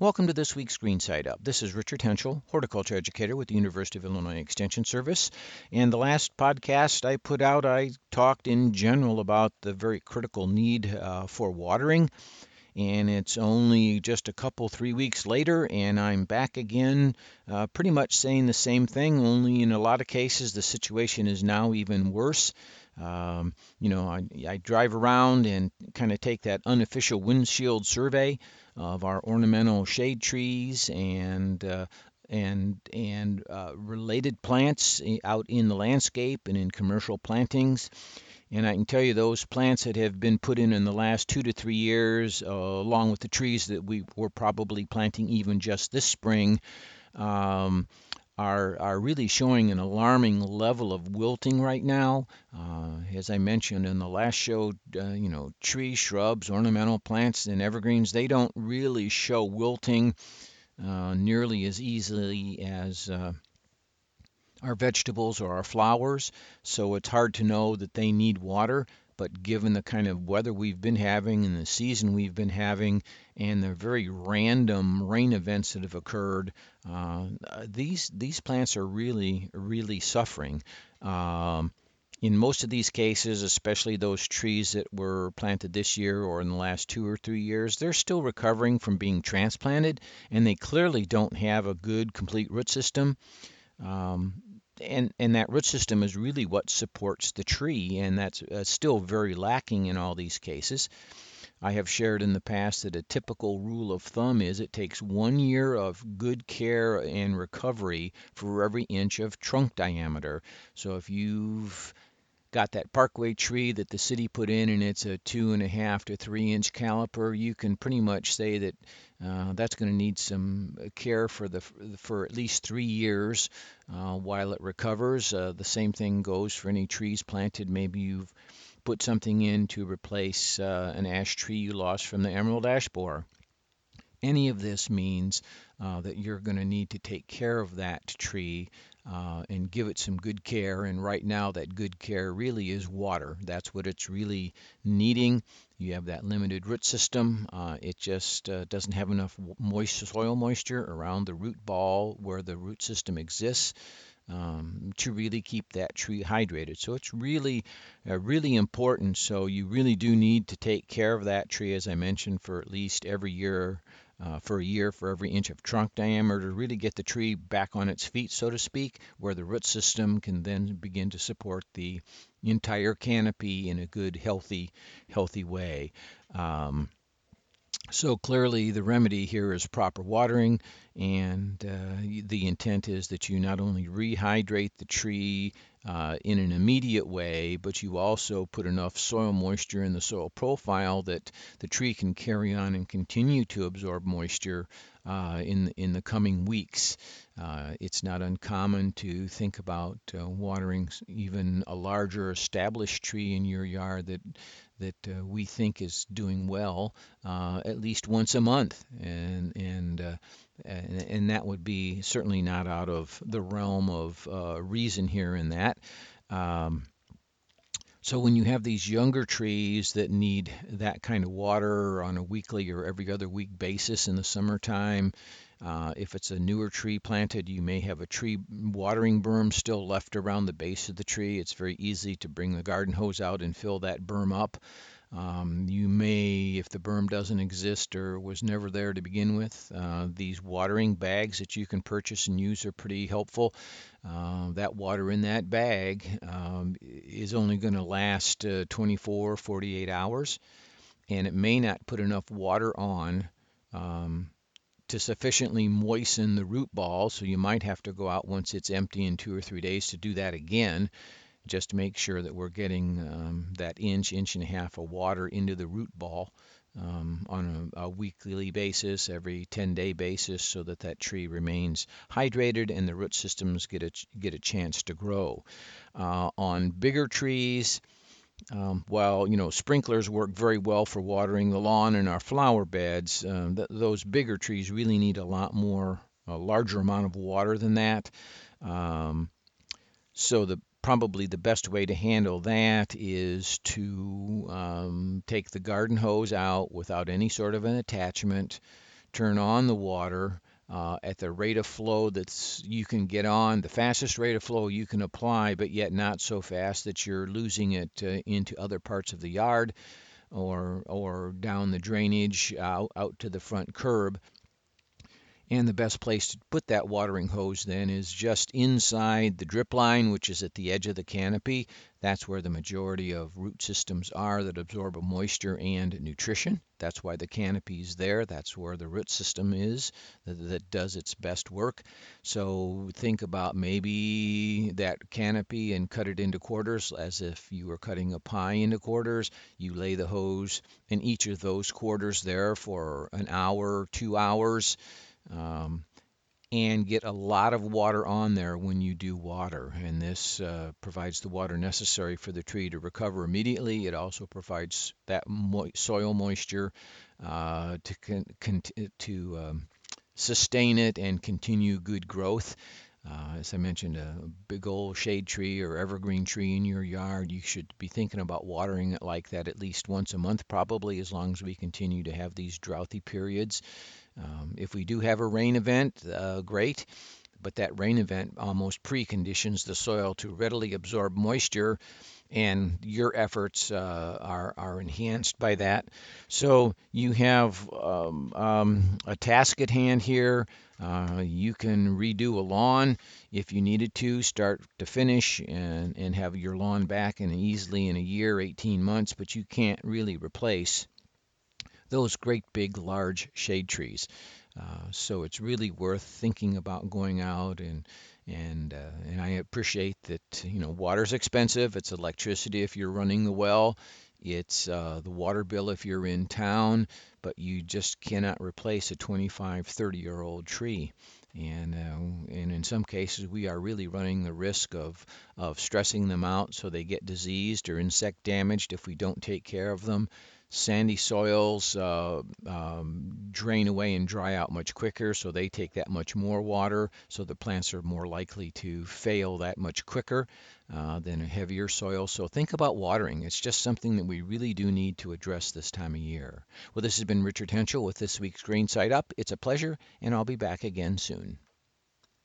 Welcome to this week's Green Side Up. This is Richard Hentschel, horticulture educator with the University of Illinois Extension Service. And the last podcast I put out, I talked in general about the very critical need uh, for watering. And it's only just a couple, three weeks later, and I'm back again, uh, pretty much saying the same thing, only in a lot of cases the situation is now even worse. Um, you know, I, I drive around and kind of take that unofficial windshield survey of our ornamental shade trees and uh, and and uh, related plants out in the landscape and in commercial plantings. And I can tell you those plants that have been put in in the last two to three years, uh, along with the trees that we were probably planting even just this spring, um, are, are really showing an alarming level of wilting right now. Uh, as I mentioned in the last show, uh, you know, trees, shrubs, ornamental plants, and evergreens, they don't really show wilting uh, nearly as easily as uh, our vegetables or our flowers. So it's hard to know that they need water but given the kind of weather we've been having and the season we've been having and the very random rain events that have occurred, uh, these these plants are really really suffering. Um, in most of these cases, especially those trees that were planted this year or in the last two or three years, they're still recovering from being transplanted, and they clearly don't have a good complete root system. Um, and and that root system is really what supports the tree, and that's uh, still very lacking in all these cases. I have shared in the past that a typical rule of thumb is it takes one year of good care and recovery for every inch of trunk diameter. So if you've got that parkway tree that the city put in and it's a two and a half to three inch caliper, you can pretty much say that uh, that's going to need some care for the for at least three years uh, while it recovers. Uh, the same thing goes for any trees planted. Maybe you've put something in to replace uh, an ash tree you lost from the emerald ash borer. Any of this means uh, that you're going to need to take care of that tree uh, and give it some good care. And right now, that good care really is water. That's what it's really needing. You have that limited root system. Uh, it just uh, doesn't have enough moist soil moisture around the root ball where the root system exists. Um, to really keep that tree hydrated. So it's really, uh, really important. So you really do need to take care of that tree, as I mentioned, for at least every year uh, for a year for every inch of trunk diameter to really get the tree back on its feet, so to speak, where the root system can then begin to support the entire canopy in a good, healthy, healthy way. Um, so clearly, the remedy here is proper watering, and uh, the intent is that you not only rehydrate the tree uh, in an immediate way, but you also put enough soil moisture in the soil profile that the tree can carry on and continue to absorb moisture uh, in in the coming weeks. Uh, it's not uncommon to think about uh, watering even a larger established tree in your yard that that uh, we think is doing well uh, at least once a month, and and, and, and that would be certainly not out of the realm of uh, reason here in that. Um, so when you have these younger trees that need that kind of water on a weekly or every other week basis in the summertime, uh, if it's a newer tree planted, you may have a tree watering berm still left around the base of the tree. It's very easy to bring the garden hose out and fill that berm up. Um, you may, if the berm doesn't exist or was never there to begin with, uh, these watering bags that you can purchase and use are pretty helpful. Uh, that water in that bag um, is only going to last uh, 24, 48 hours, and it may not put enough water on um, to sufficiently moisten the root ball. So you might have to go out once it's empty in two or three days to do that again, just make sure that we're getting um, that inch, inch and a half of water into the root ball. Um, on a, a, weekly basis, every 10 day basis, so that that tree remains hydrated and the root systems get a, get a chance to grow. Uh, on bigger trees, um, while you know sprinklers work very well for watering the lawn and our flower beds, um, th- those bigger trees really need a lot more, a larger amount of water than that. Um, so the probably the best way to handle that is to um, take the garden hose out without any sort of an attachment turn on the water uh, at the rate of flow that you can get on, the fastest rate of flow you can apply, but yet not so fast that you're losing it uh, into other parts of the yard or or down the drainage out, out to the front curb. And the best place to put that watering hose then is just inside the drip line, which is at the edge of the canopy. That's where the majority of root systems are that absorb moisture and nutrition. That's why the canopy is there. That's where the root system is that, that does its best work. So think about maybe that canopy and cut it into quarters as if you were cutting a pie into quarters. You lay the hose in each of those quarters there for an hour, two hours um, and get a lot of water on there when you do water. And this uh, provides the water necessary for the tree to recover immediately. It also provides that mo- soil moisture uh, to con- con- to um, sustain it and continue good growth. Uh, as I mentioned, a big old shade tree or evergreen tree in your yard, you should be thinking about watering it like that at least once a month, probably, as long as we continue to have these droughty periods. Um, if we do have a rain event, uh, great, but that rain event almost preconditions the soil to readily absorb moisture, and your efforts uh, are, are enhanced by that. So you have um, um, a task at hand here. Uh, you can redo a lawn if you needed to, start to finish, and, and have your lawn back in easily in a year, 18 months, but you can't really replace those great big large shade trees. Uh, so it's really worth thinking about going out and and uh, and I appreciate that you know water's expensive. It's electricity if you're running the well. It's uh, the water bill if you're in town, but you just cannot replace a 25, 30 year old tree. And, uh, and in some cases, we are really running the risk of, of stressing them out so they get diseased or insect damaged if we don't take care of them sandy soils uh, um, drain away and dry out much quicker, so they take that much more water, so the plants are more likely to fail that much quicker uh, than a heavier soil. So think about watering. It's just something that we really do need to address this time of year. Well, this has been Richard Hentschel with this week's Green Side Up. It's a pleasure, and I'll be back again soon.